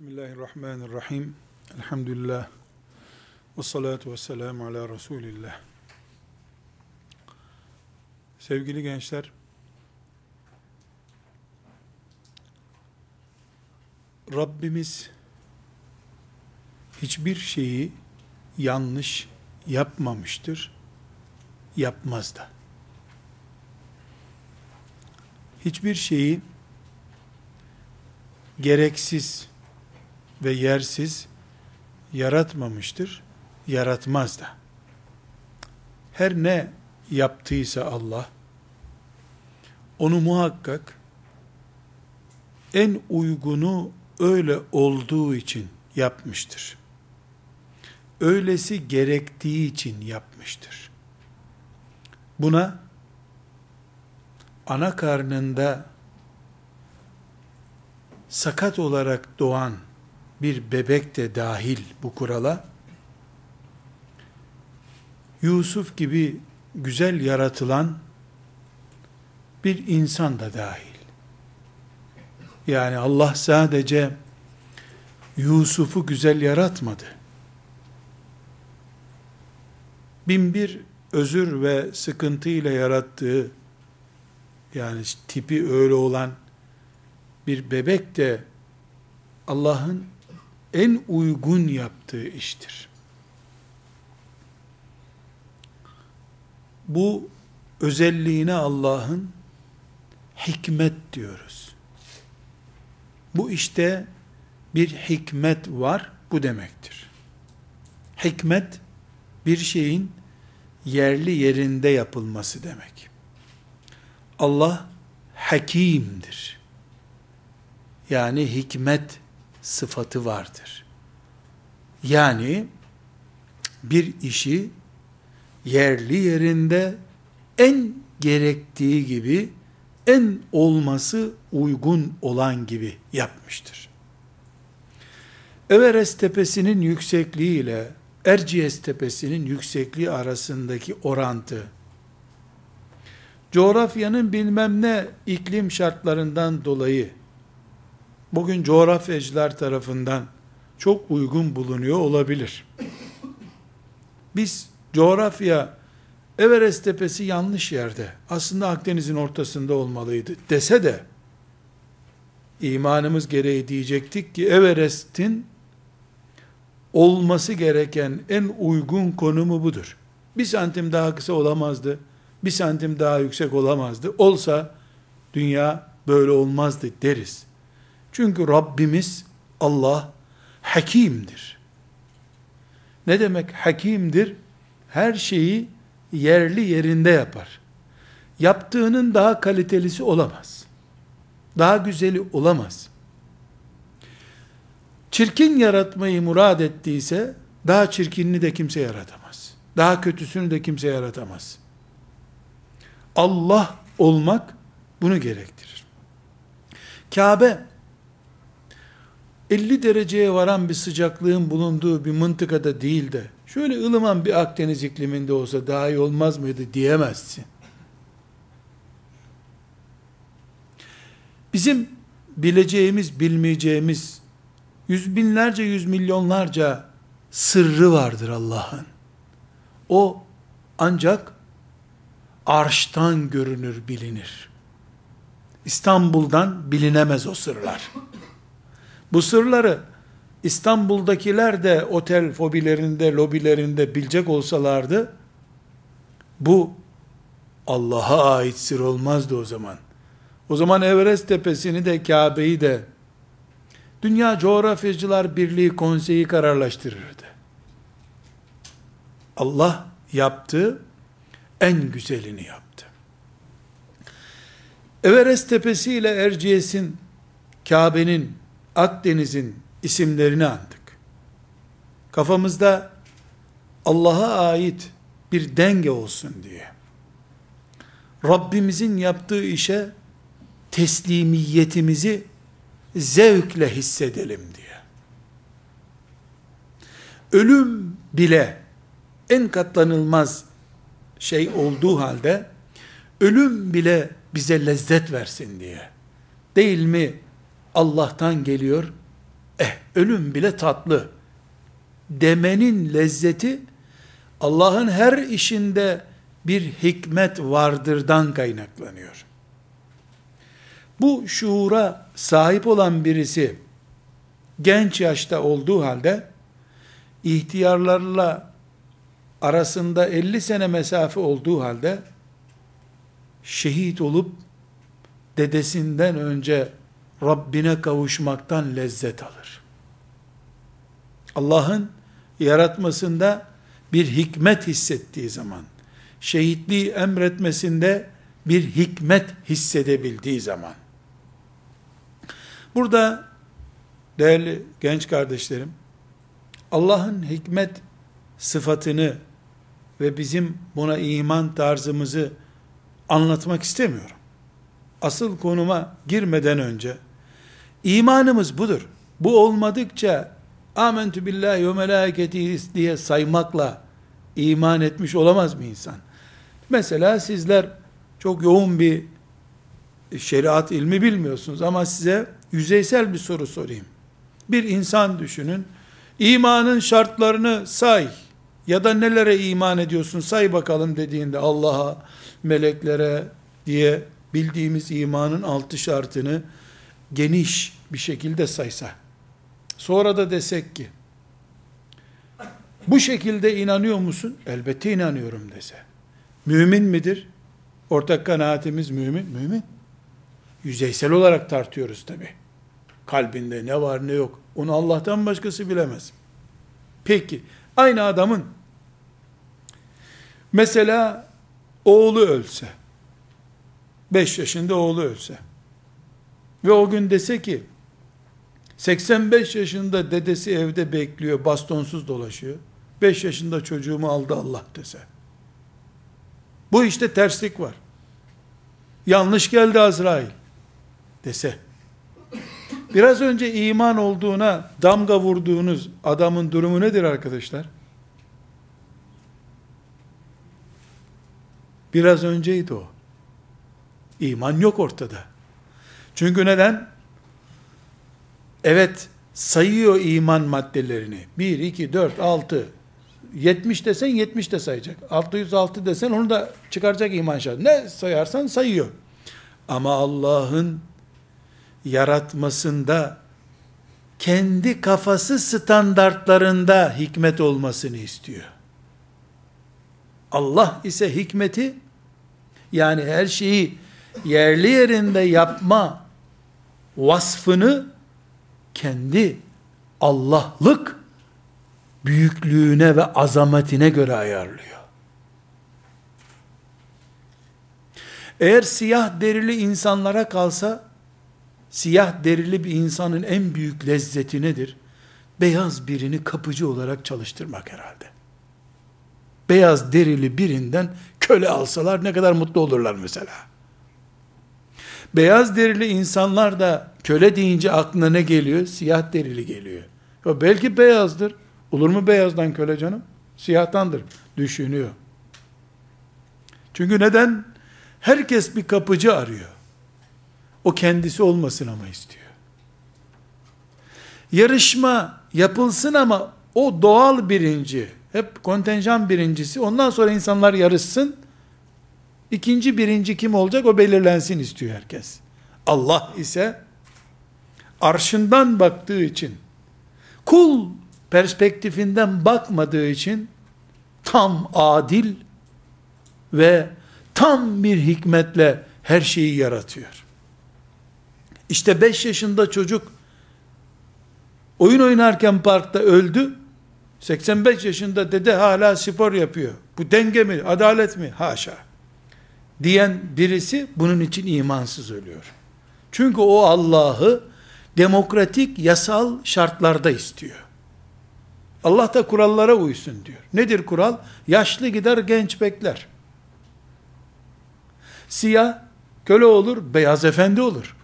Bismillahirrahmanirrahim. Elhamdülillah. Ve salatu ve selamu ala Resulillah. Sevgili gençler, Rabbimiz hiçbir şeyi yanlış yapmamıştır, yapmaz da. Hiçbir şeyi gereksiz ve yersiz yaratmamıştır, yaratmaz da. Her ne yaptıysa Allah, onu muhakkak en uygunu öyle olduğu için yapmıştır. Öylesi gerektiği için yapmıştır. Buna ana karnında sakat olarak doğan bir bebek de dahil bu kurala, Yusuf gibi güzel yaratılan bir insan da dahil. Yani Allah sadece Yusuf'u güzel yaratmadı. Bin bir özür ve sıkıntıyla yarattığı, yani tipi öyle olan bir bebek de Allah'ın en uygun yaptığı iştir. Bu özelliğine Allah'ın hikmet diyoruz. Bu işte bir hikmet var, bu demektir. Hikmet, bir şeyin yerli yerinde yapılması demek. Allah hakimdir. Yani hikmet sıfatı vardır. Yani bir işi yerli yerinde en gerektiği gibi en olması uygun olan gibi yapmıştır. Everest tepesinin yüksekliği ile Erciyes tepesinin yüksekliği arasındaki orantı, coğrafyanın bilmem ne iklim şartlarından dolayı bugün coğrafyacılar tarafından çok uygun bulunuyor olabilir. Biz coğrafya Everest tepesi yanlış yerde. Aslında Akdeniz'in ortasında olmalıydı dese de imanımız gereği diyecektik ki Everest'in olması gereken en uygun konumu budur. Bir santim daha kısa olamazdı. Bir santim daha yüksek olamazdı. Olsa dünya böyle olmazdı deriz. Çünkü Rabbimiz Allah hakimdir. Ne demek hakimdir? Her şeyi yerli yerinde yapar. Yaptığının daha kalitelisi olamaz. Daha güzeli olamaz. Çirkin yaratmayı murad ettiyse, daha çirkinini de kimse yaratamaz. Daha kötüsünü de kimse yaratamaz. Allah olmak bunu gerektirir. Kabe 50 dereceye varan bir sıcaklığın bulunduğu bir mıntıkada değil de şöyle ılıman bir Akdeniz ikliminde olsa daha iyi olmaz mıydı diyemezsin. Bizim bileceğimiz, bilmeyeceğimiz yüz binlerce, yüz milyonlarca sırrı vardır Allah'ın. O ancak arştan görünür, bilinir. İstanbul'dan bilinemez o sırlar. Bu sırları İstanbul'dakiler de otel fobilerinde, lobilerinde bilecek olsalardı, bu Allah'a ait sır olmazdı o zaman. O zaman Everest tepesini de Kabe'yi de Dünya Coğrafyacılar Birliği konseyi kararlaştırırdı. Allah yaptı, en güzelini yaptı. Everest tepesi ile Erciyes'in, Kabe'nin, Akdeniz'in isimlerini andık. Kafamızda Allah'a ait bir denge olsun diye. Rabbimizin yaptığı işe teslimiyetimizi zevkle hissedelim diye. Ölüm bile en katlanılmaz şey olduğu halde ölüm bile bize lezzet versin diye. Değil mi? Allah'tan geliyor, eh ölüm bile tatlı demenin lezzeti Allah'ın her işinde bir hikmet vardırdan kaynaklanıyor. Bu şuura sahip olan birisi genç yaşta olduğu halde ihtiyarlarla arasında 50 sene mesafe olduğu halde şehit olup dedesinden önce Rabbine kavuşmaktan lezzet alır. Allah'ın yaratmasında bir hikmet hissettiği zaman, şehitliği emretmesinde bir hikmet hissedebildiği zaman. Burada değerli genç kardeşlerim, Allah'ın hikmet sıfatını ve bizim buna iman tarzımızı anlatmak istemiyorum. Asıl konuma girmeden önce imanımız budur. Bu olmadıkça amentü billahi ve melaketihi diye saymakla iman etmiş olamaz mı insan? Mesela sizler çok yoğun bir şeriat ilmi bilmiyorsunuz ama size yüzeysel bir soru sorayım. Bir insan düşünün, imanın şartlarını say ya da nelere iman ediyorsun say bakalım dediğinde Allah'a, meleklere diye bildiğimiz imanın altı şartını geniş bir şekilde saysa. Sonra da desek ki, bu şekilde inanıyor musun? Elbette inanıyorum dese. Mümin midir? Ortak kanaatimiz mümin. Mümin. Yüzeysel olarak tartıyoruz tabi. Kalbinde ne var ne yok. Onu Allah'tan başkası bilemez. Peki, aynı adamın mesela oğlu ölse, 5 yaşında oğlu ölse ve o gün dese ki 85 yaşında dedesi evde bekliyor, bastonsuz dolaşıyor. 5 yaşında çocuğumu aldı Allah dese. Bu işte terslik var. Yanlış geldi Azrail dese. Biraz önce iman olduğuna damga vurduğunuz adamın durumu nedir arkadaşlar? Biraz önceydi o. İman yok ortada. Çünkü neden? Evet, sayıyor iman maddelerini. 1, 2, 4, 6, 70 desen 70 de sayacak. 606 desen onu da çıkaracak iman şartı. Ne sayarsan sayıyor. Ama Allah'ın yaratmasında kendi kafası standartlarında hikmet olmasını istiyor. Allah ise hikmeti yani her şeyi yerli yerinde yapma vasfını kendi Allah'lık büyüklüğüne ve azametine göre ayarlıyor. Eğer siyah derili insanlara kalsa, siyah derili bir insanın en büyük lezzeti nedir? Beyaz birini kapıcı olarak çalıştırmak herhalde. Beyaz derili birinden köle alsalar ne kadar mutlu olurlar mesela. Beyaz derili insanlar da köle deyince aklına ne geliyor? Siyah derili geliyor. O belki beyazdır. Olur mu beyazdan köle canım? Siyahtandır. Düşünüyor. Çünkü neden? Herkes bir kapıcı arıyor. O kendisi olmasın ama istiyor. Yarışma yapılsın ama o doğal birinci, hep kontenjan birincisi, ondan sonra insanlar yarışsın, İkinci birinci kim olacak o belirlensin istiyor herkes. Allah ise arşından baktığı için kul perspektifinden bakmadığı için tam adil ve tam bir hikmetle her şeyi yaratıyor. İşte 5 yaşında çocuk oyun oynarken parkta öldü. 85 yaşında dede hala spor yapıyor. Bu denge mi, adalet mi? Haşa diyen birisi bunun için imansız ölüyor. Çünkü o Allah'ı demokratik yasal şartlarda istiyor. Allah da kurallara uysun diyor. Nedir kural? Yaşlı gider genç bekler. Siyah köle olur, beyaz efendi olur.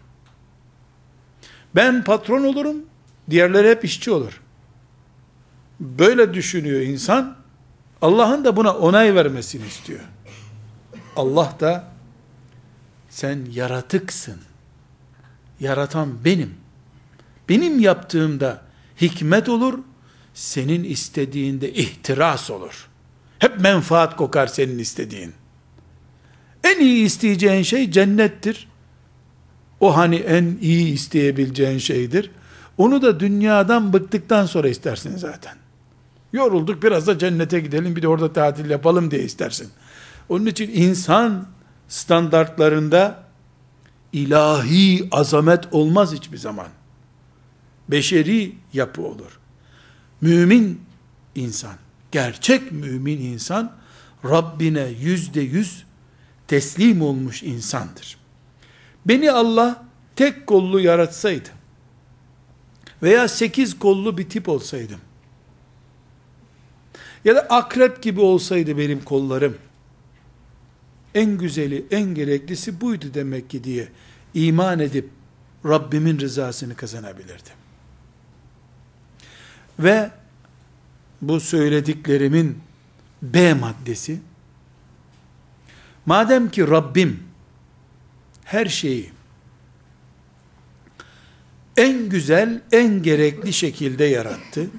Ben patron olurum, diğerleri hep işçi olur. Böyle düşünüyor insan. Allah'ın da buna onay vermesini istiyor. Allah da sen yaratıksın. Yaratan benim. Benim yaptığımda hikmet olur, senin istediğinde ihtiras olur. Hep menfaat kokar senin istediğin. En iyi isteyeceğin şey cennettir. O hani en iyi isteyebileceğin şeydir. Onu da dünyadan bıktıktan sonra istersin zaten. Yorulduk biraz da cennete gidelim bir de orada tatil yapalım diye istersin. Onun için insan standartlarında ilahi azamet olmaz hiçbir zaman. Beşeri yapı olur. Mümin insan, gerçek mümin insan, Rabbine yüzde yüz teslim olmuş insandır. Beni Allah tek kollu yaratsaydı, veya sekiz kollu bir tip olsaydım, ya da akrep gibi olsaydı benim kollarım, en güzeli, en gereklisi buydu demek ki diye iman edip Rabbimin rızasını kazanabilirdim. Ve bu söylediklerimin B maddesi, madem ki Rabbim her şeyi en güzel, en gerekli şekilde yarattı.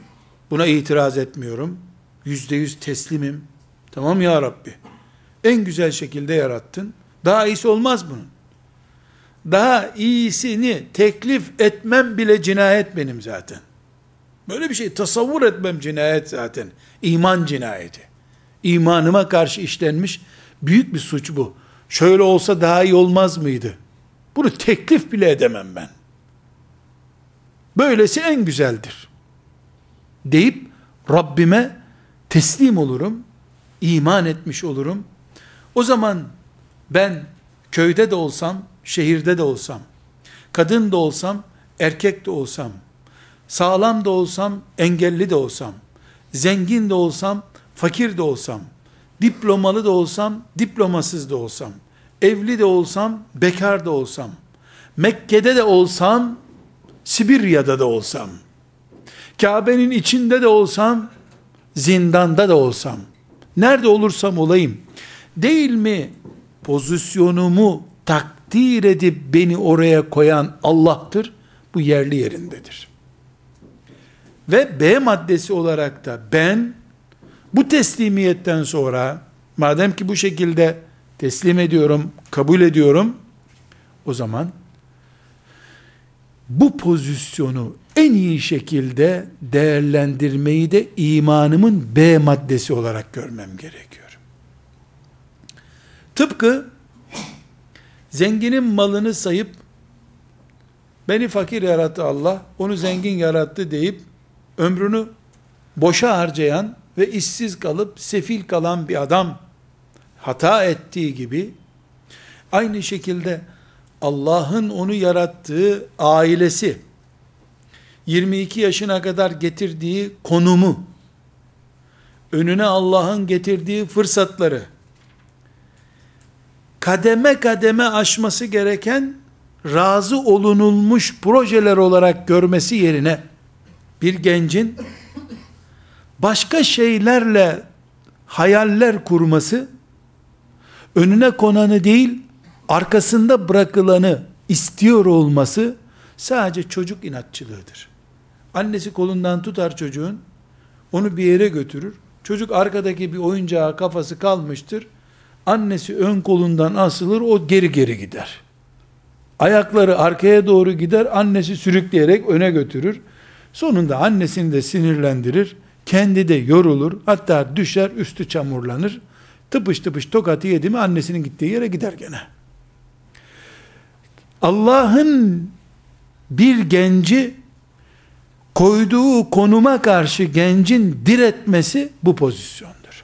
Buna itiraz etmiyorum. Yüzde yüz teslimim. Tamam ya Rabbi. En güzel şekilde yarattın. Daha iyisi olmaz bunun. Daha iyisini teklif etmem bile cinayet benim zaten. Böyle bir şey tasavvur etmem cinayet zaten. İman cinayeti. İmanıma karşı işlenmiş büyük bir suç bu. Şöyle olsa daha iyi olmaz mıydı? Bunu teklif bile edemem ben. Böylesi en güzeldir. Deyip Rabbime teslim olurum, iman etmiş olurum. O zaman ben köyde de olsam, şehirde de olsam, kadın da olsam, erkek de olsam, sağlam da olsam, engelli de olsam, zengin de olsam, fakir de olsam, diplomalı da olsam, diplomasız da olsam, evli de olsam, bekar da olsam, Mekke'de de olsam, Sibirya'da da olsam, Kabe'nin içinde de olsam, zindanda da olsam, nerede olursam olayım, değil mi pozisyonumu takdir edip beni oraya koyan Allah'tır, bu yerli yerindedir. Ve B maddesi olarak da ben, bu teslimiyetten sonra, madem ki bu şekilde teslim ediyorum, kabul ediyorum, o zaman, bu pozisyonu en iyi şekilde değerlendirmeyi de imanımın B maddesi olarak görmem gerekiyor. Tıpkı zenginin malını sayıp beni fakir yarattı Allah, onu zengin yarattı deyip ömrünü boşa harcayan ve işsiz kalıp sefil kalan bir adam hata ettiği gibi aynı şekilde Allah'ın onu yarattığı ailesi, 22 yaşına kadar getirdiği konumu, önüne Allah'ın getirdiği fırsatları, kademe kademe aşması gereken, razı olunulmuş projeler olarak görmesi yerine, bir gencin, başka şeylerle hayaller kurması, önüne konanı değil, arkasında bırakılanı istiyor olması sadece çocuk inatçılığıdır. Annesi kolundan tutar çocuğun, onu bir yere götürür. Çocuk arkadaki bir oyuncağa kafası kalmıştır. Annesi ön kolundan asılır, o geri geri gider. Ayakları arkaya doğru gider, annesi sürükleyerek öne götürür. Sonunda annesini de sinirlendirir, kendi de yorulur, hatta düşer, üstü çamurlanır. Tıpış tıpış tokatı yedi mi annesinin gittiği yere gider gene. Allah'ın bir genci koyduğu konuma karşı gencin diretmesi bu pozisyondur.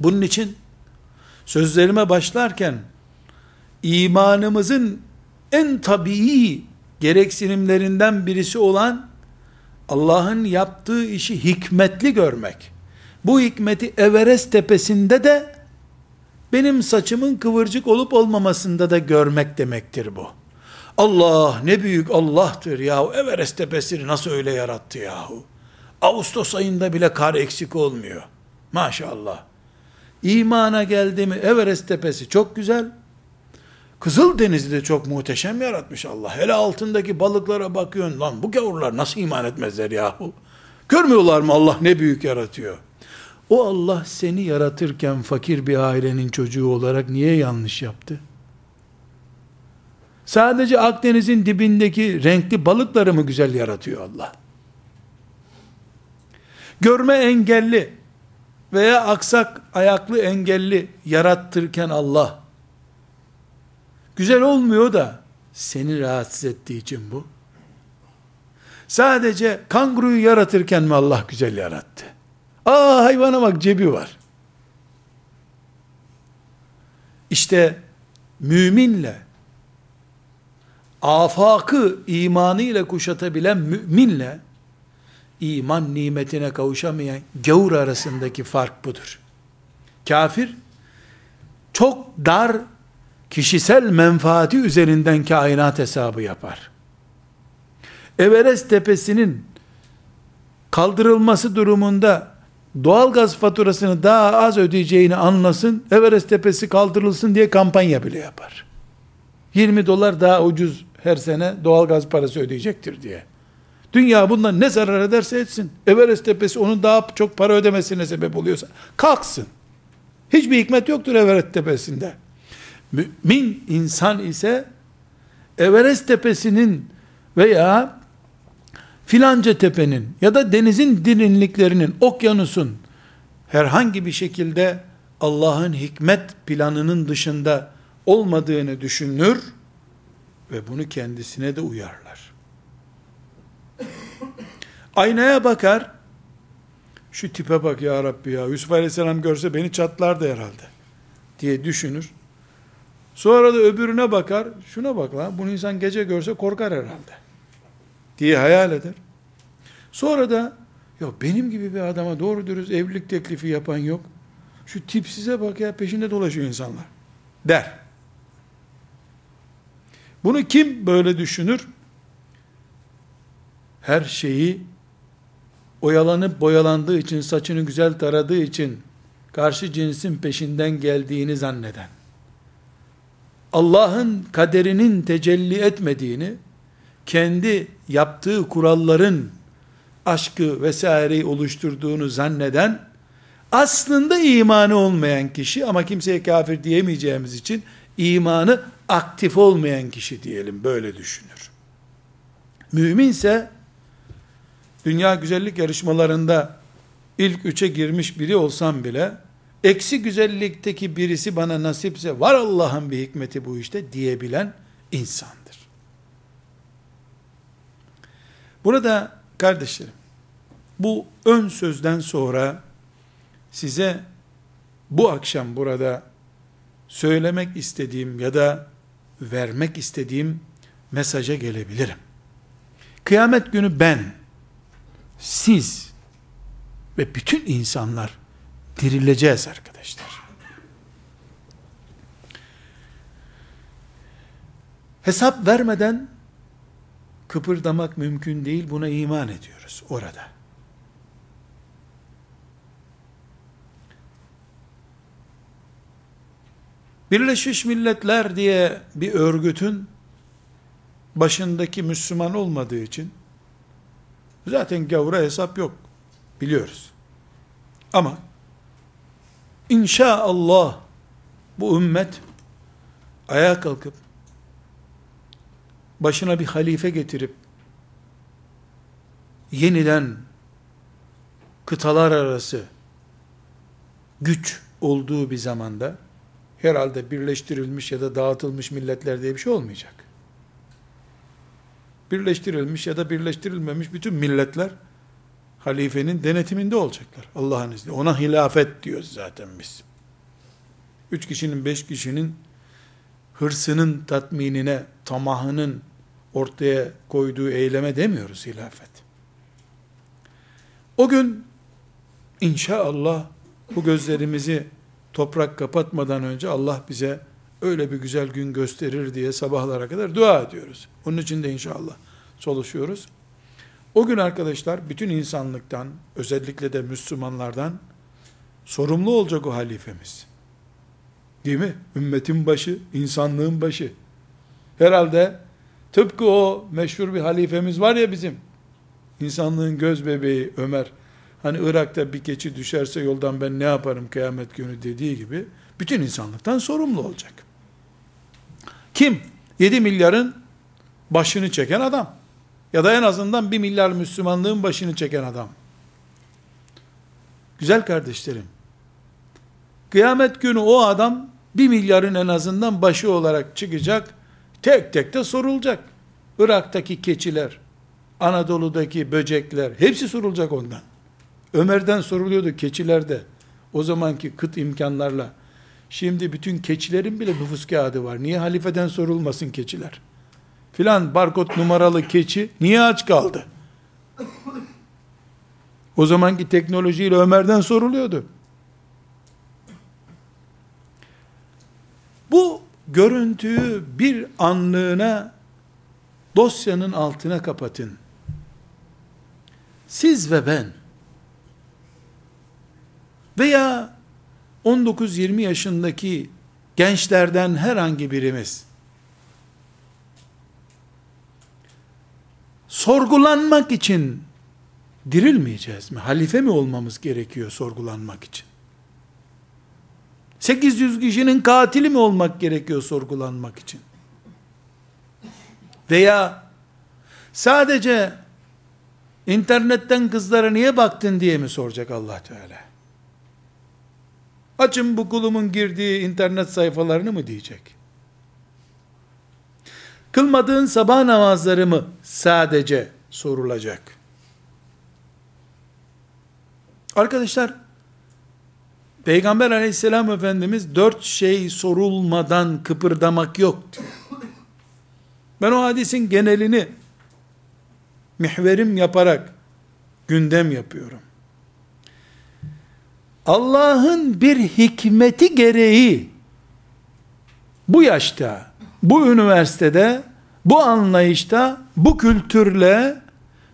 Bunun için sözlerime başlarken imanımızın en tabii gereksinimlerinden birisi olan Allah'ın yaptığı işi hikmetli görmek. Bu hikmeti Everest tepesinde de benim saçımın kıvırcık olup olmamasında da görmek demektir bu. Allah ne büyük Allah'tır yahu. Everest tepesini nasıl öyle yarattı yahu. Ağustos ayında bile kar eksik olmuyor. Maşallah. İmana geldi mi Everest tepesi çok güzel. Kızıl Denizi de çok muhteşem yaratmış Allah. Hele altındaki balıklara bakıyorsun lan bu gavurlar nasıl iman etmezler yahu? Görmüyorlar mı Allah ne büyük yaratıyor? O Allah seni yaratırken fakir bir ailenin çocuğu olarak niye yanlış yaptı? Sadece Akdeniz'in dibindeki renkli balıkları mı güzel yaratıyor Allah? Görme engelli veya aksak ayaklı engelli yarattırken Allah güzel olmuyor da seni rahatsız ettiği için bu. Sadece kanguruyu yaratırken mi Allah güzel yarattı? Aa hayvana bak cebi var. İşte müminle afakı imanıyla kuşatabilen müminle iman nimetine kavuşamayan gavur arasındaki fark budur. Kafir çok dar kişisel menfaati üzerinden kainat hesabı yapar. Everest tepesinin kaldırılması durumunda doğalgaz faturasını daha az ödeyeceğini anlasın, Everest tepesi kaldırılsın diye kampanya bile yapar. 20 dolar daha ucuz her sene doğalgaz parası ödeyecektir diye. Dünya bundan ne zarar ederse etsin. Everest tepesi onun daha çok para ödemesine sebep oluyorsa kalksın. Hiçbir hikmet yoktur Everest tepesinde. Mümin insan ise Everest tepesinin veya filanca tepenin ya da denizin derinliklerinin, okyanusun herhangi bir şekilde Allah'ın hikmet planının dışında olmadığını düşünür ve bunu kendisine de uyarlar. Aynaya bakar, şu tipe bak ya Rabbi ya, Yusuf Aleyhisselam görse beni çatlardı herhalde diye düşünür. Sonra da öbürüne bakar, şuna bak lan, bunu insan gece görse korkar herhalde diye hayal eder. Sonra da, ya benim gibi bir adama doğru dürüst evlilik teklifi yapan yok. Şu tipsize bak ya peşinde dolaşıyor insanlar. Der. Bunu kim böyle düşünür? Her şeyi oyalanıp boyalandığı için, saçını güzel taradığı için karşı cinsin peşinden geldiğini zanneden, Allah'ın kaderinin tecelli etmediğini, kendi yaptığı kuralların aşkı vesaireyi oluşturduğunu zanneden, aslında imanı olmayan kişi ama kimseye kafir diyemeyeceğimiz için imanı aktif olmayan kişi diyelim böyle düşünür. Müminse dünya güzellik yarışmalarında ilk üçe girmiş biri olsam bile eksi güzellikteki birisi bana nasipse var Allah'ın bir hikmeti bu işte diyebilen insandır. Burada kardeşlerim bu ön sözden sonra size bu akşam burada söylemek istediğim ya da vermek istediğim mesaja gelebilirim. Kıyamet günü ben, siz ve bütün insanlar dirileceğiz arkadaşlar. Hesap vermeden kıpırdamak mümkün değil. Buna iman ediyoruz orada. Birleşmiş Milletler diye bir örgütün başındaki Müslüman olmadığı için zaten gavura hesap yok. Biliyoruz. Ama inşallah bu ümmet ayağa kalkıp başına bir halife getirip yeniden kıtalar arası güç olduğu bir zamanda herhalde birleştirilmiş ya da dağıtılmış milletler diye bir şey olmayacak. Birleştirilmiş ya da birleştirilmemiş bütün milletler halifenin denetiminde olacaklar. Allah'ın izniyle. Ona hilafet diyoruz zaten biz. Üç kişinin, beş kişinin hırsının tatminine, tamahının ortaya koyduğu eyleme demiyoruz hilafet. O gün inşallah bu gözlerimizi toprak kapatmadan önce Allah bize öyle bir güzel gün gösterir diye sabahlara kadar dua ediyoruz. Onun için de inşallah çalışıyoruz. O gün arkadaşlar bütün insanlıktan, özellikle de Müslümanlardan sorumlu olacak o halifemiz. Değil mi? Ümmetin başı, insanlığın başı. Herhalde tıpkı o meşhur bir halifemiz var ya bizim. İnsanlığın göz bebeği Ömer. Hani Irak'ta bir keçi düşerse yoldan ben ne yaparım kıyamet günü dediği gibi bütün insanlıktan sorumlu olacak. Kim? 7 milyarın başını çeken adam. Ya da en azından 1 milyar Müslümanlığın başını çeken adam. Güzel kardeşlerim. Kıyamet günü o adam 1 milyarın en azından başı olarak çıkacak. Tek tek de sorulacak. Irak'taki keçiler, Anadolu'daki böcekler, hepsi sorulacak ondan. Ömer'den soruluyordu keçilerde. O zamanki kıt imkanlarla. Şimdi bütün keçilerin bile nüfus kağıdı var. Niye halifeden sorulmasın keçiler? Filan barkod numaralı keçi niye aç kaldı? O zamanki teknolojiyle Ömer'den soruluyordu. Bu görüntüyü bir anlığına dosyanın altına kapatın. Siz ve ben veya 19-20 yaşındaki gençlerden herhangi birimiz sorgulanmak için dirilmeyeceğiz mi? Halife mi olmamız gerekiyor sorgulanmak için? 800 kişinin katili mi olmak gerekiyor sorgulanmak için? Veya sadece internetten kızlara niye baktın diye mi soracak Allah Teala? Açın bu kulumun girdiği internet sayfalarını mı diyecek? Kılmadığın sabah namazları mı sadece sorulacak? Arkadaşlar, Peygamber aleyhisselam efendimiz dört şey sorulmadan kıpırdamak yok diyor. Ben o hadisin genelini mihverim yaparak gündem yapıyorum. Allah'ın bir hikmeti gereği bu yaşta, bu üniversitede, bu anlayışta, bu kültürle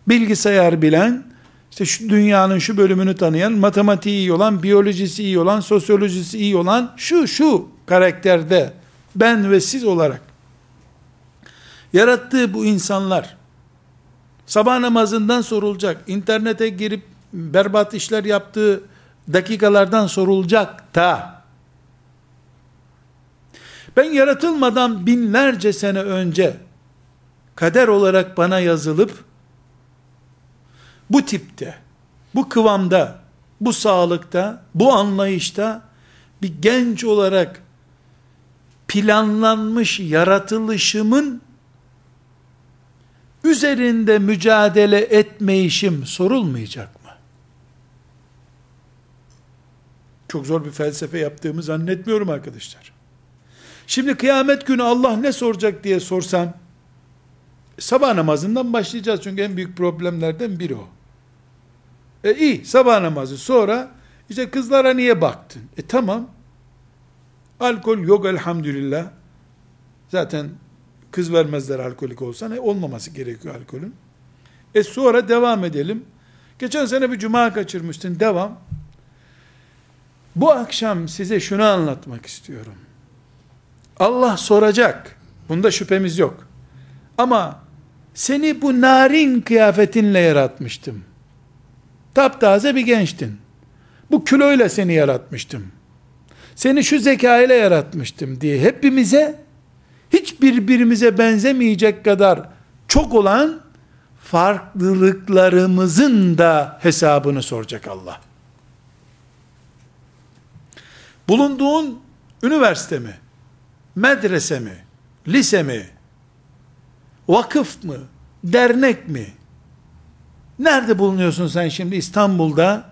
bilgisayar bilen, işte şu dünyanın şu bölümünü tanıyan, matematiği iyi olan, biyolojisi iyi olan, sosyolojisi iyi olan, şu şu karakterde ben ve siz olarak yarattığı bu insanlar sabah namazından sorulacak, internete girip berbat işler yaptığı dakikalardan sorulacak da ben yaratılmadan binlerce sene önce kader olarak bana yazılıp bu tipte, bu kıvamda, bu sağlıkta, bu anlayışta bir genç olarak planlanmış yaratılışımın üzerinde mücadele etmeyişim sorulmayacak mı? Çok zor bir felsefe yaptığımı zannetmiyorum arkadaşlar. Şimdi kıyamet günü Allah ne soracak diye sorsam, sabah namazından başlayacağız çünkü en büyük problemlerden biri o. E iyi sabah namazı sonra işte kızlara niye baktın? E tamam. Alkol yok elhamdülillah. Zaten kız vermezler alkolik olsa ne olmaması gerekiyor alkolün. E sonra devam edelim. Geçen sene bir cuma kaçırmıştın devam. Bu akşam size şunu anlatmak istiyorum. Allah soracak. Bunda şüphemiz yok. Ama seni bu narin kıyafetinle yaratmıştım. Taptaze bir gençtin. Bu kiloyla seni yaratmıştım. Seni şu zeka ile yaratmıştım diye hepimize hiç birbirimize benzemeyecek kadar çok olan farklılıklarımızın da hesabını soracak Allah. Bulunduğun üniversite mi, medrese mi, lise mi, vakıf mı, dernek mi, Nerede bulunuyorsun sen şimdi? İstanbul'da,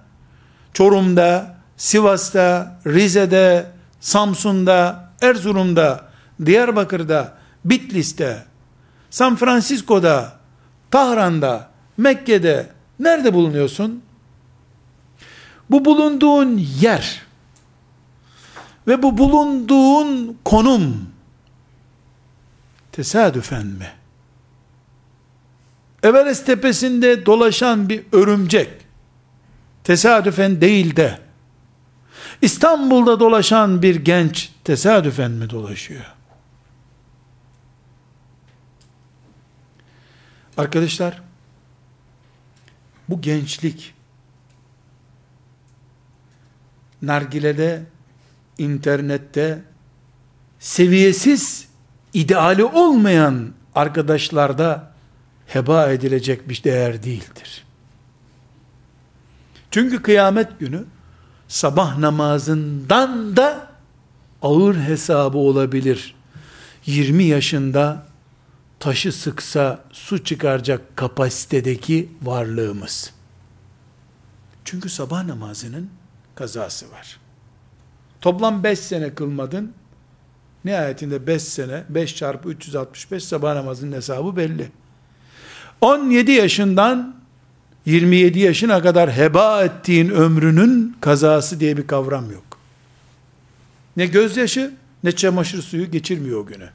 Çorum'da, Sivas'ta, Rize'de, Samsun'da, Erzurum'da, Diyarbakır'da, Bitlis'te, San Francisco'da, Tahran'da, Mekke'de. Nerede bulunuyorsun? Bu bulunduğun yer ve bu bulunduğun konum tesadüfen mi? Everest tepesinde dolaşan bir örümcek, tesadüfen değil de, İstanbul'da dolaşan bir genç tesadüfen mi dolaşıyor? Arkadaşlar, bu gençlik, nargilede, internette, seviyesiz, ideali olmayan arkadaşlarda heba edilecek bir değer değildir. Çünkü kıyamet günü sabah namazından da ağır hesabı olabilir. 20 yaşında taşı sıksa su çıkaracak kapasitedeki varlığımız. Çünkü sabah namazının kazası var. Toplam 5 sene kılmadın. Nihayetinde 5 sene, 5 çarpı 365 sabah namazının hesabı belli. 17 yaşından 27 yaşına kadar heba ettiğin ömrünün kazası diye bir kavram yok. Ne gözyaşı ne çamaşır suyu geçirmiyor o günü.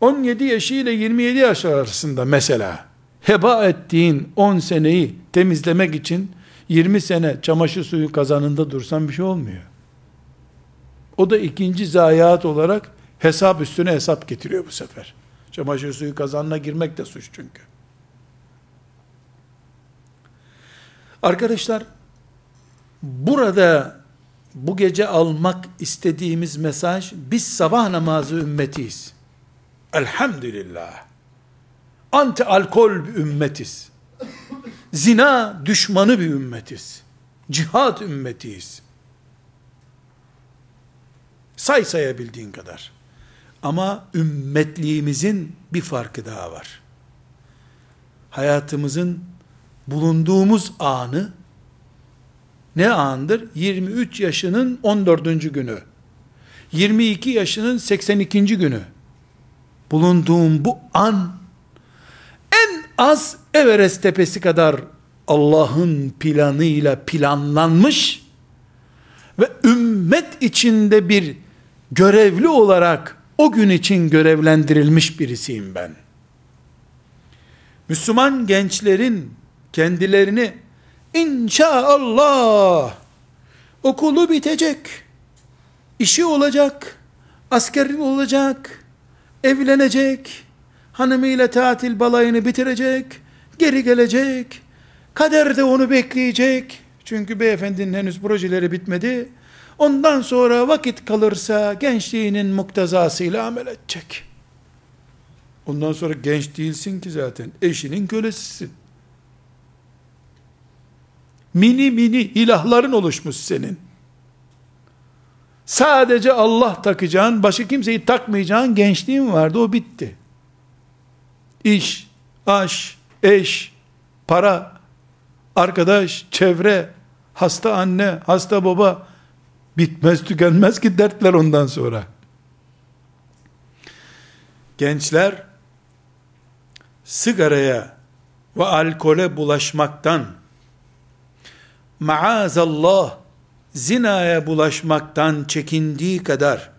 17 yaşı ile 27 yaş arasında mesela heba ettiğin 10 seneyi temizlemek için 20 sene çamaşır suyu kazanında dursan bir şey olmuyor. O da ikinci zayiat olarak hesap üstüne hesap getiriyor bu sefer. Çamaşır suyu kazanına girmek de suç çünkü. Arkadaşlar, burada bu gece almak istediğimiz mesaj, biz sabah namazı ümmetiyiz. Elhamdülillah. Anti alkol bir ümmetiz. Zina düşmanı bir ümmetiz. Cihat ümmetiyiz. Say sayabildiğin kadar. Ama ümmetliğimizin bir farkı daha var. Hayatımızın bulunduğumuz anı ne andır? 23 yaşının 14. günü. 22 yaşının 82. günü. Bulunduğum bu an az Everest tepesi kadar Allah'ın planıyla planlanmış ve ümmet içinde bir görevli olarak o gün için görevlendirilmiş birisiyim ben. Müslüman gençlerin kendilerini inşallah okulu bitecek, işi olacak, askerin olacak, evlenecek, hanımıyla tatil balayını bitirecek, geri gelecek, kader de onu bekleyecek, çünkü beyefendinin henüz projeleri bitmedi, ondan sonra vakit kalırsa gençliğinin muktezasıyla amel edecek. Ondan sonra genç değilsin ki zaten, eşinin kölesisin. Mini mini ilahların oluşmuş senin. Sadece Allah takacağın, başka kimseyi takmayacağın gençliğin vardı, o bitti. İş, aş, eş, para, arkadaş, çevre, hasta anne, hasta baba, bitmez tükenmez ki dertler ondan sonra. Gençler, sigaraya ve alkole bulaşmaktan, maazallah, zinaya bulaşmaktan çekindiği kadar,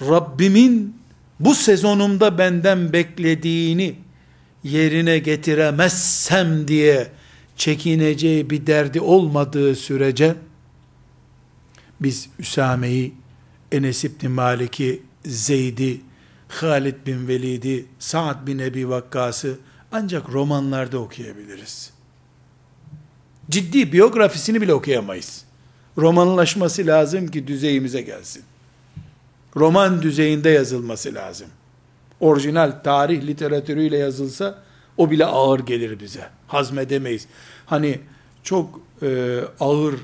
Rabbimin bu sezonumda benden beklediğini yerine getiremezsem diye çekineceği bir derdi olmadığı sürece, biz Üsame'yi, Enes İbni Malik'i, Zeyd'i, Halid bin Velid'i, Sa'd bin Ebi Vakkas'ı ancak romanlarda okuyabiliriz. Ciddi biyografisini bile okuyamayız. Romanlaşması lazım ki düzeyimize gelsin. Roman düzeyinde yazılması lazım. Orijinal tarih literatürüyle yazılsa o bile ağır gelir bize. Hazmedemeyiz. Hani çok e, ağır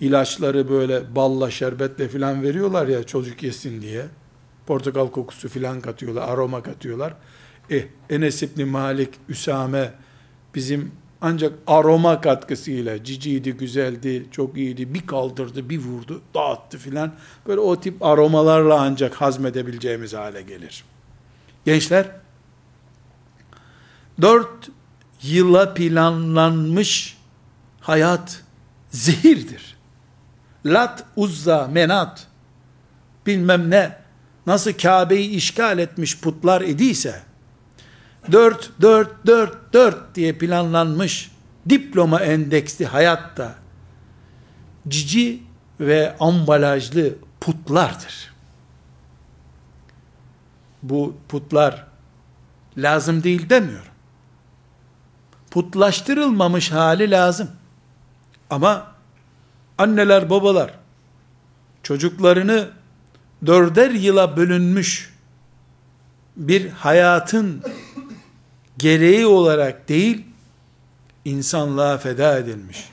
ilaçları böyle balla şerbetle filan veriyorlar ya çocuk yesin diye. Portakal kokusu filan katıyorlar, aroma katıyorlar. Eh, Enes İbni Malik, Üsame bizim ancak aroma katkısıyla ciciydi, güzeldi, çok iyiydi, bir kaldırdı, bir vurdu, dağıttı filan. Böyle o tip aromalarla ancak hazmedebileceğimiz hale gelir. Gençler, dört yıla planlanmış hayat zehirdir. Lat, Uzza, Menat, bilmem ne, nasıl Kabe'yi işgal etmiş putlar idiyse, dört, dört, dört, dört diye planlanmış diploma endeksli hayatta cici ve ambalajlı putlardır. Bu putlar lazım değil demiyorum. Putlaştırılmamış hali lazım. Ama anneler babalar çocuklarını dörder yıla bölünmüş bir hayatın gereği olarak değil, insanlığa feda edilmiş,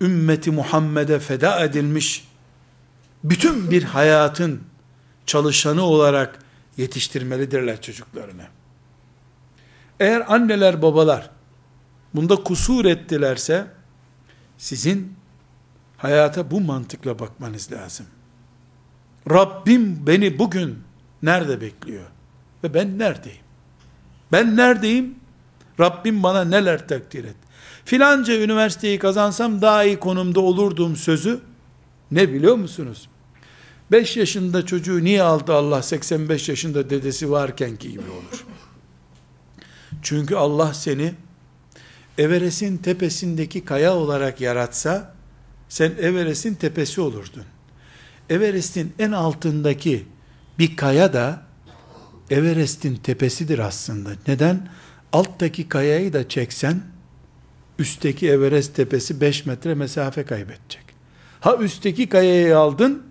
ümmeti Muhammed'e feda edilmiş, bütün bir hayatın çalışanı olarak yetiştirmelidirler çocuklarını. Eğer anneler babalar bunda kusur ettilerse, sizin hayata bu mantıkla bakmanız lazım. Rabbim beni bugün nerede bekliyor? Ve ben neredeyim? Ben neredeyim? Rabbim bana neler takdir et. Filanca üniversiteyi kazansam daha iyi konumda olurdum sözü ne biliyor musunuz? 5 yaşında çocuğu niye aldı Allah 85 yaşında dedesi varkenki gibi olur. Çünkü Allah seni Everest'in tepesindeki kaya olarak yaratsa sen Everest'in tepesi olurdun. Everest'in en altındaki bir kaya da Everest'in tepesidir aslında. Neden? Alttaki kayayı da çeksen üstteki Everest tepesi 5 metre mesafe kaybedecek. Ha üstteki kayayı aldın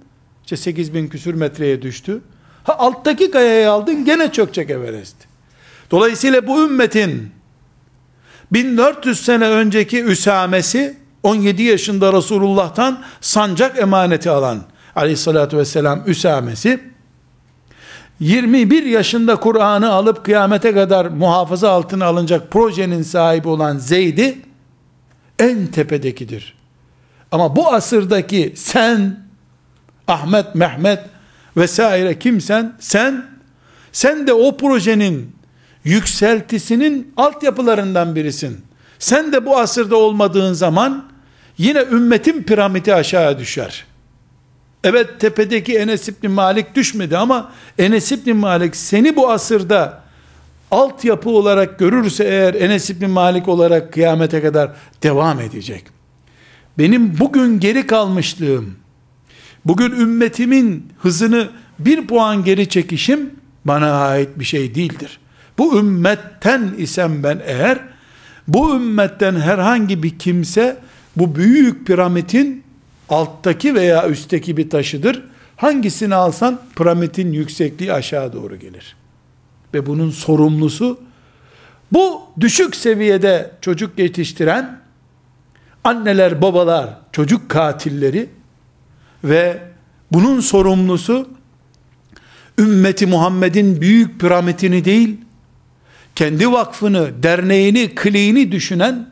işte 8 bin küsür metreye düştü. Ha alttaki kayayı aldın gene çökecek Everest. Dolayısıyla bu ümmetin 1400 sene önceki üsamesi 17 yaşında Resulullah'tan sancak emaneti alan aleyhissalatü vesselam üsamesi 21 yaşında Kur'an'ı alıp kıyamete kadar muhafaza altına alınacak projenin sahibi olan Zeyd'i en tepedekidir. Ama bu asırdaki sen, Ahmet, Mehmet vesaire kimsen, sen, sen de o projenin yükseltisinin altyapılarından birisin. Sen de bu asırda olmadığın zaman yine ümmetin piramidi aşağı düşer. Evet tepedeki Enes İbni Malik düşmedi ama Enes İbni Malik seni bu asırda altyapı olarak görürse eğer Enes İbni Malik olarak kıyamete kadar devam edecek. Benim bugün geri kalmışlığım, bugün ümmetimin hızını bir puan geri çekişim bana ait bir şey değildir. Bu ümmetten isem ben eğer, bu ümmetten herhangi bir kimse bu büyük piramidin alttaki veya üstteki bir taşıdır. Hangisini alsan piramidin yüksekliği aşağı doğru gelir. Ve bunun sorumlusu bu düşük seviyede çocuk yetiştiren anneler, babalar, çocuk katilleri ve bunun sorumlusu ümmeti Muhammed'in büyük piramidini değil, kendi vakfını, derneğini, kliğini düşünen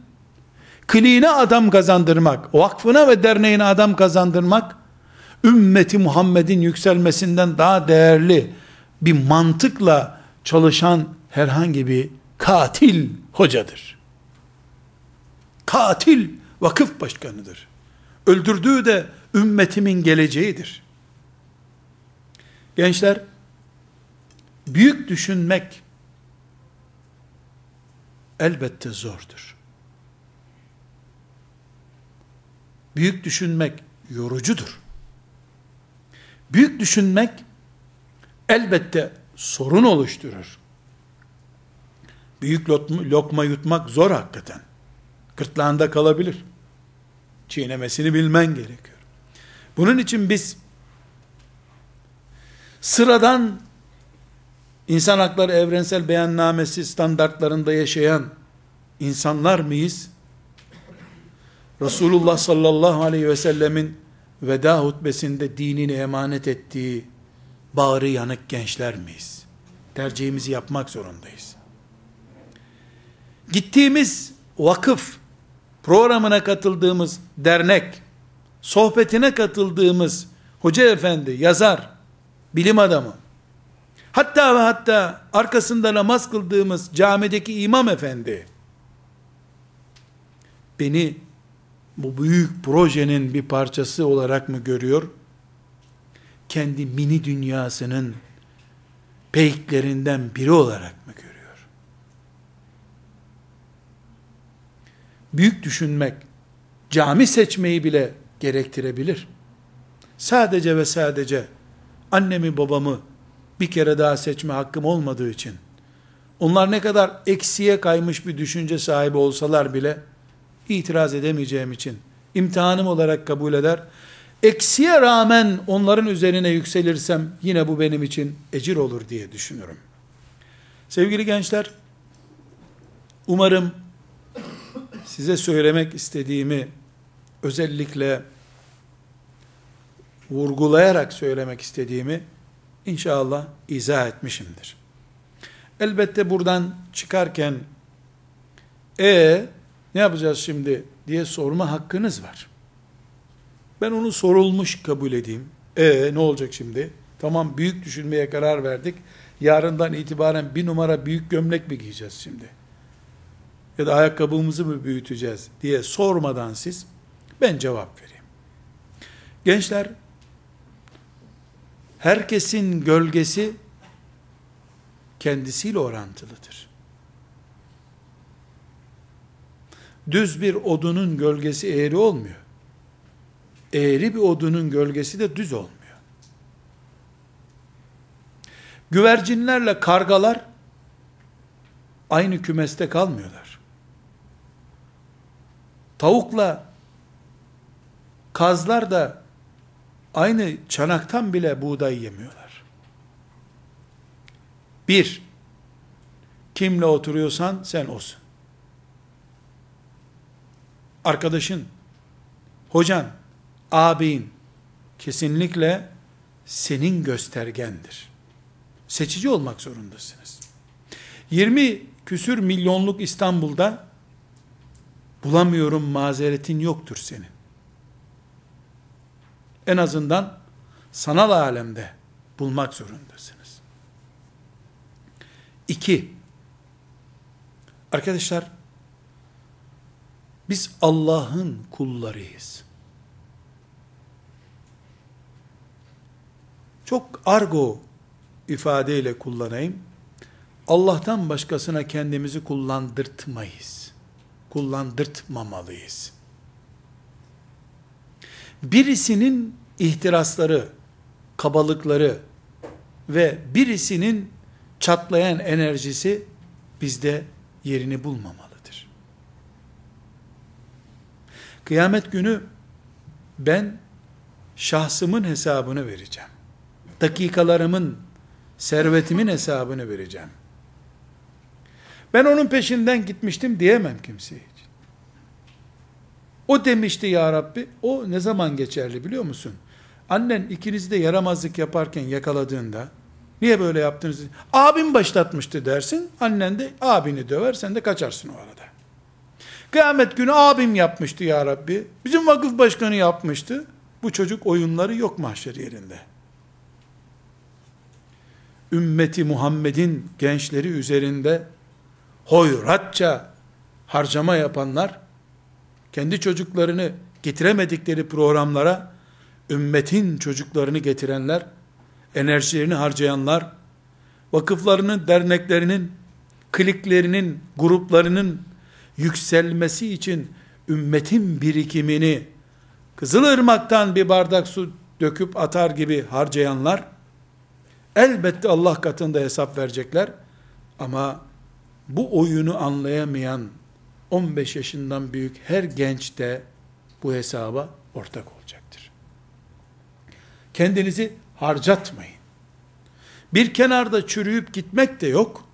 kliğine adam kazandırmak, vakfına ve derneğine adam kazandırmak, ümmeti Muhammed'in yükselmesinden daha değerli bir mantıkla çalışan herhangi bir katil hocadır. Katil vakıf başkanıdır. Öldürdüğü de ümmetimin geleceğidir. Gençler, büyük düşünmek elbette zordur. Büyük düşünmek yorucudur. Büyük düşünmek elbette sorun oluşturur. Büyük lokma yutmak zor hakikaten. Gırtlağında kalabilir. Çiğnemesini bilmen gerekiyor. Bunun için biz sıradan insan hakları evrensel beyannamesi standartlarında yaşayan insanlar mıyız? Resulullah sallallahu aleyhi ve sellemin veda hutbesinde dinini emanet ettiği bağrı yanık gençler miyiz? Tercihimizi yapmak zorundayız. Gittiğimiz vakıf, programına katıldığımız dernek, sohbetine katıldığımız hoca efendi, yazar, bilim adamı, hatta ve hatta arkasında namaz kıldığımız camideki imam efendi, beni bu büyük projenin bir parçası olarak mı görüyor? Kendi mini dünyasının peyklerinden biri olarak mı görüyor? büyük düşünmek, cami seçmeyi bile gerektirebilir. Sadece ve sadece annemi babamı bir kere daha seçme hakkım olmadığı için, onlar ne kadar eksiye kaymış bir düşünce sahibi olsalar bile, itiraz edemeyeceğim için, imtihanım olarak kabul eder, eksiye rağmen onların üzerine yükselirsem, yine bu benim için ecir olur diye düşünürüm. Sevgili gençler, umarım size söylemek istediğimi özellikle vurgulayarak söylemek istediğimi inşallah izah etmişimdir. Elbette buradan çıkarken e ne yapacağız şimdi diye sorma hakkınız var. Ben onu sorulmuş kabul edeyim. E ne olacak şimdi? Tamam büyük düşünmeye karar verdik. Yarından itibaren bir numara büyük gömlek mi giyeceğiz şimdi? Ya da ayakkabımızı mı büyüteceğiz diye sormadan siz ben cevap vereyim. Gençler herkesin gölgesi kendisiyle orantılıdır. Düz bir odunun gölgesi eğri olmuyor. Eğri bir odunun gölgesi de düz olmuyor. Güvercinlerle kargalar aynı kümeste kalmıyorlar. Tavukla kazlar da aynı çanaktan bile buğday yemiyorlar. Bir, kimle oturuyorsan sen olsun. Arkadaşın, hocan, ağabeyin kesinlikle senin göstergendir. Seçici olmak zorundasınız. 20 küsür milyonluk İstanbul'da bulamıyorum mazeretin yoktur senin. En azından sanal alemde bulmak zorundasınız. İki, arkadaşlar, biz Allah'ın kullarıyız. Çok argo ifadeyle kullanayım. Allah'tan başkasına kendimizi kullandırtmayız. Kullandırtmamalıyız. Birisinin ihtirasları, kabalıkları ve birisinin çatlayan enerjisi bizde yerini bulmamalıdır. Kıyamet günü ben şahsımın hesabını vereceğim. Dakikalarımın, servetimin hesabını vereceğim. Ben onun peşinden gitmiştim diyemem kimseye. O demişti ya Rabbi, o ne zaman geçerli biliyor musun? Annen ikinizi de yaramazlık yaparken yakaladığında, niye böyle yaptınız? Abim başlatmıştı dersin, annen de abini döver, sen de kaçarsın o arada. Kıyamet günü abim yapmıştı ya Rabbi, bizim vakıf başkanı yapmıştı, bu çocuk oyunları yok mahşer yerinde. Ümmeti Muhammed'in gençleri üzerinde hoyratça harcama yapanlar, kendi çocuklarını getiremedikleri programlara, ümmetin çocuklarını getirenler, enerjilerini harcayanlar, vakıflarının, derneklerinin, kliklerinin, gruplarının yükselmesi için ümmetin birikimini Kızılırmak'tan bir bardak su döküp atar gibi harcayanlar elbette Allah katında hesap verecekler. Ama bu oyunu anlayamayan 15 yaşından büyük her genç de bu hesaba ortak olacaktır. Kendinizi harcatmayın. Bir kenarda çürüyüp gitmek de yok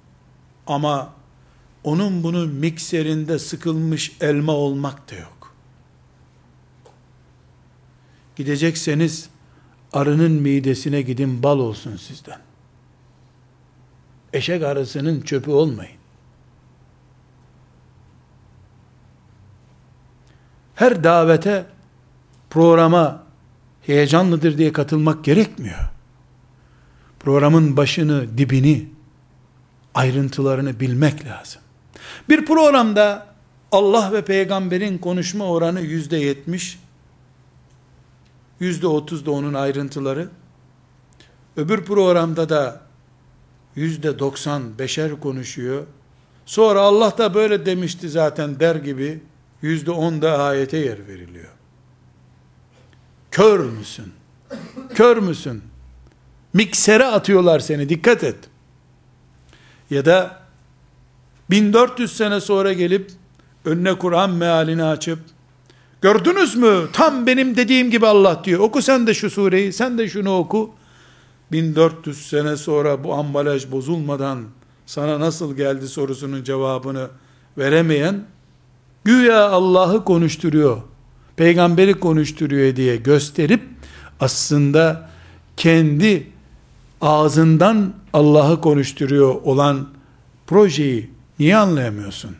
ama onun bunun mikserinde sıkılmış elma olmak da yok. Gidecekseniz arının midesine gidin bal olsun sizden. Eşek arısının çöpü olmayın. her davete, programa heyecanlıdır diye katılmak gerekmiyor. Programın başını, dibini, ayrıntılarını bilmek lazım. Bir programda Allah ve peygamberin konuşma oranı yüzde yetmiş, yüzde otuz da onun ayrıntıları, öbür programda da yüzde doksan beşer konuşuyor, sonra Allah da böyle demişti zaten der gibi yüzde on da ayete yer veriliyor. Kör müsün? Kör müsün? Miksere atıyorlar seni dikkat et. Ya da 1400 sene sonra gelip önüne Kur'an mealini açıp gördünüz mü tam benim dediğim gibi Allah diyor. Oku sen de şu sureyi sen de şunu oku. 1400 sene sonra bu ambalaj bozulmadan sana nasıl geldi sorusunun cevabını veremeyen güya Allah'ı konuşturuyor, peygamberi konuşturuyor diye gösterip aslında kendi ağzından Allah'ı konuşturuyor olan projeyi niye anlayamıyorsun?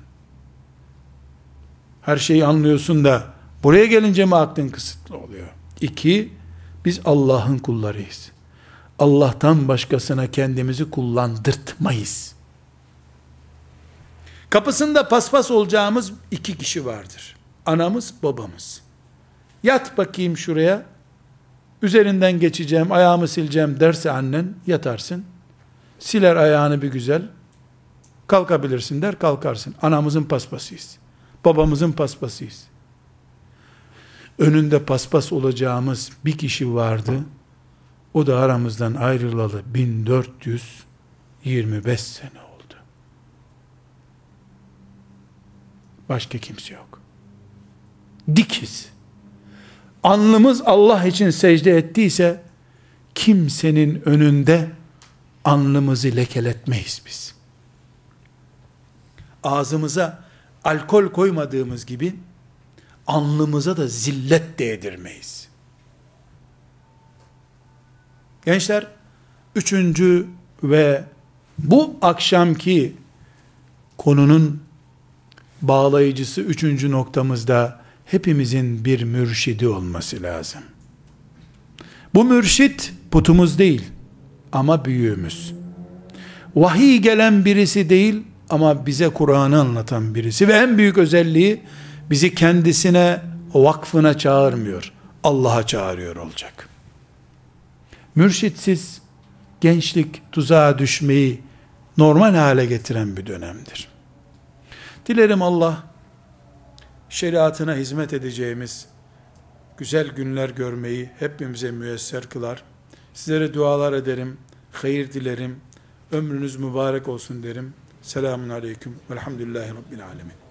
Her şeyi anlıyorsun da buraya gelince mi aklın kısıtlı oluyor? İki, biz Allah'ın kullarıyız. Allah'tan başkasına kendimizi kullandırtmayız. Kapısında paspas olacağımız iki kişi vardır. Anamız, babamız. Yat bakayım şuraya, üzerinden geçeceğim, ayağımı sileceğim derse annen, yatarsın. Siler ayağını bir güzel, kalkabilirsin der, kalkarsın. Anamızın paspasıyız. Babamızın paspasıyız. Önünde paspas olacağımız bir kişi vardı. O da aramızdan ayrılalı 1425 sene oldu. Başka kimse yok. Dikiz. Alnımız Allah için secde ettiyse kimsenin önünde alnımızı lekeletmeyiz biz. Ağzımıza alkol koymadığımız gibi alnımıza da zillet değdirmeyiz. Gençler, üçüncü ve bu akşamki konunun bağlayıcısı üçüncü noktamızda hepimizin bir mürşidi olması lazım. Bu mürşit putumuz değil ama büyüğümüz. Vahiy gelen birisi değil ama bize Kur'an'ı anlatan birisi ve en büyük özelliği bizi kendisine vakfına çağırmıyor. Allah'a çağırıyor olacak. Mürşitsiz gençlik tuzağa düşmeyi normal hale getiren bir dönemdir. Dilerim Allah şeriatına hizmet edeceğimiz güzel günler görmeyi hepimize müyesser kılar. Sizlere dualar ederim, hayır dilerim, ömrünüz mübarek olsun derim. Selamun aleyküm velhamdülillahi rabbil alemin.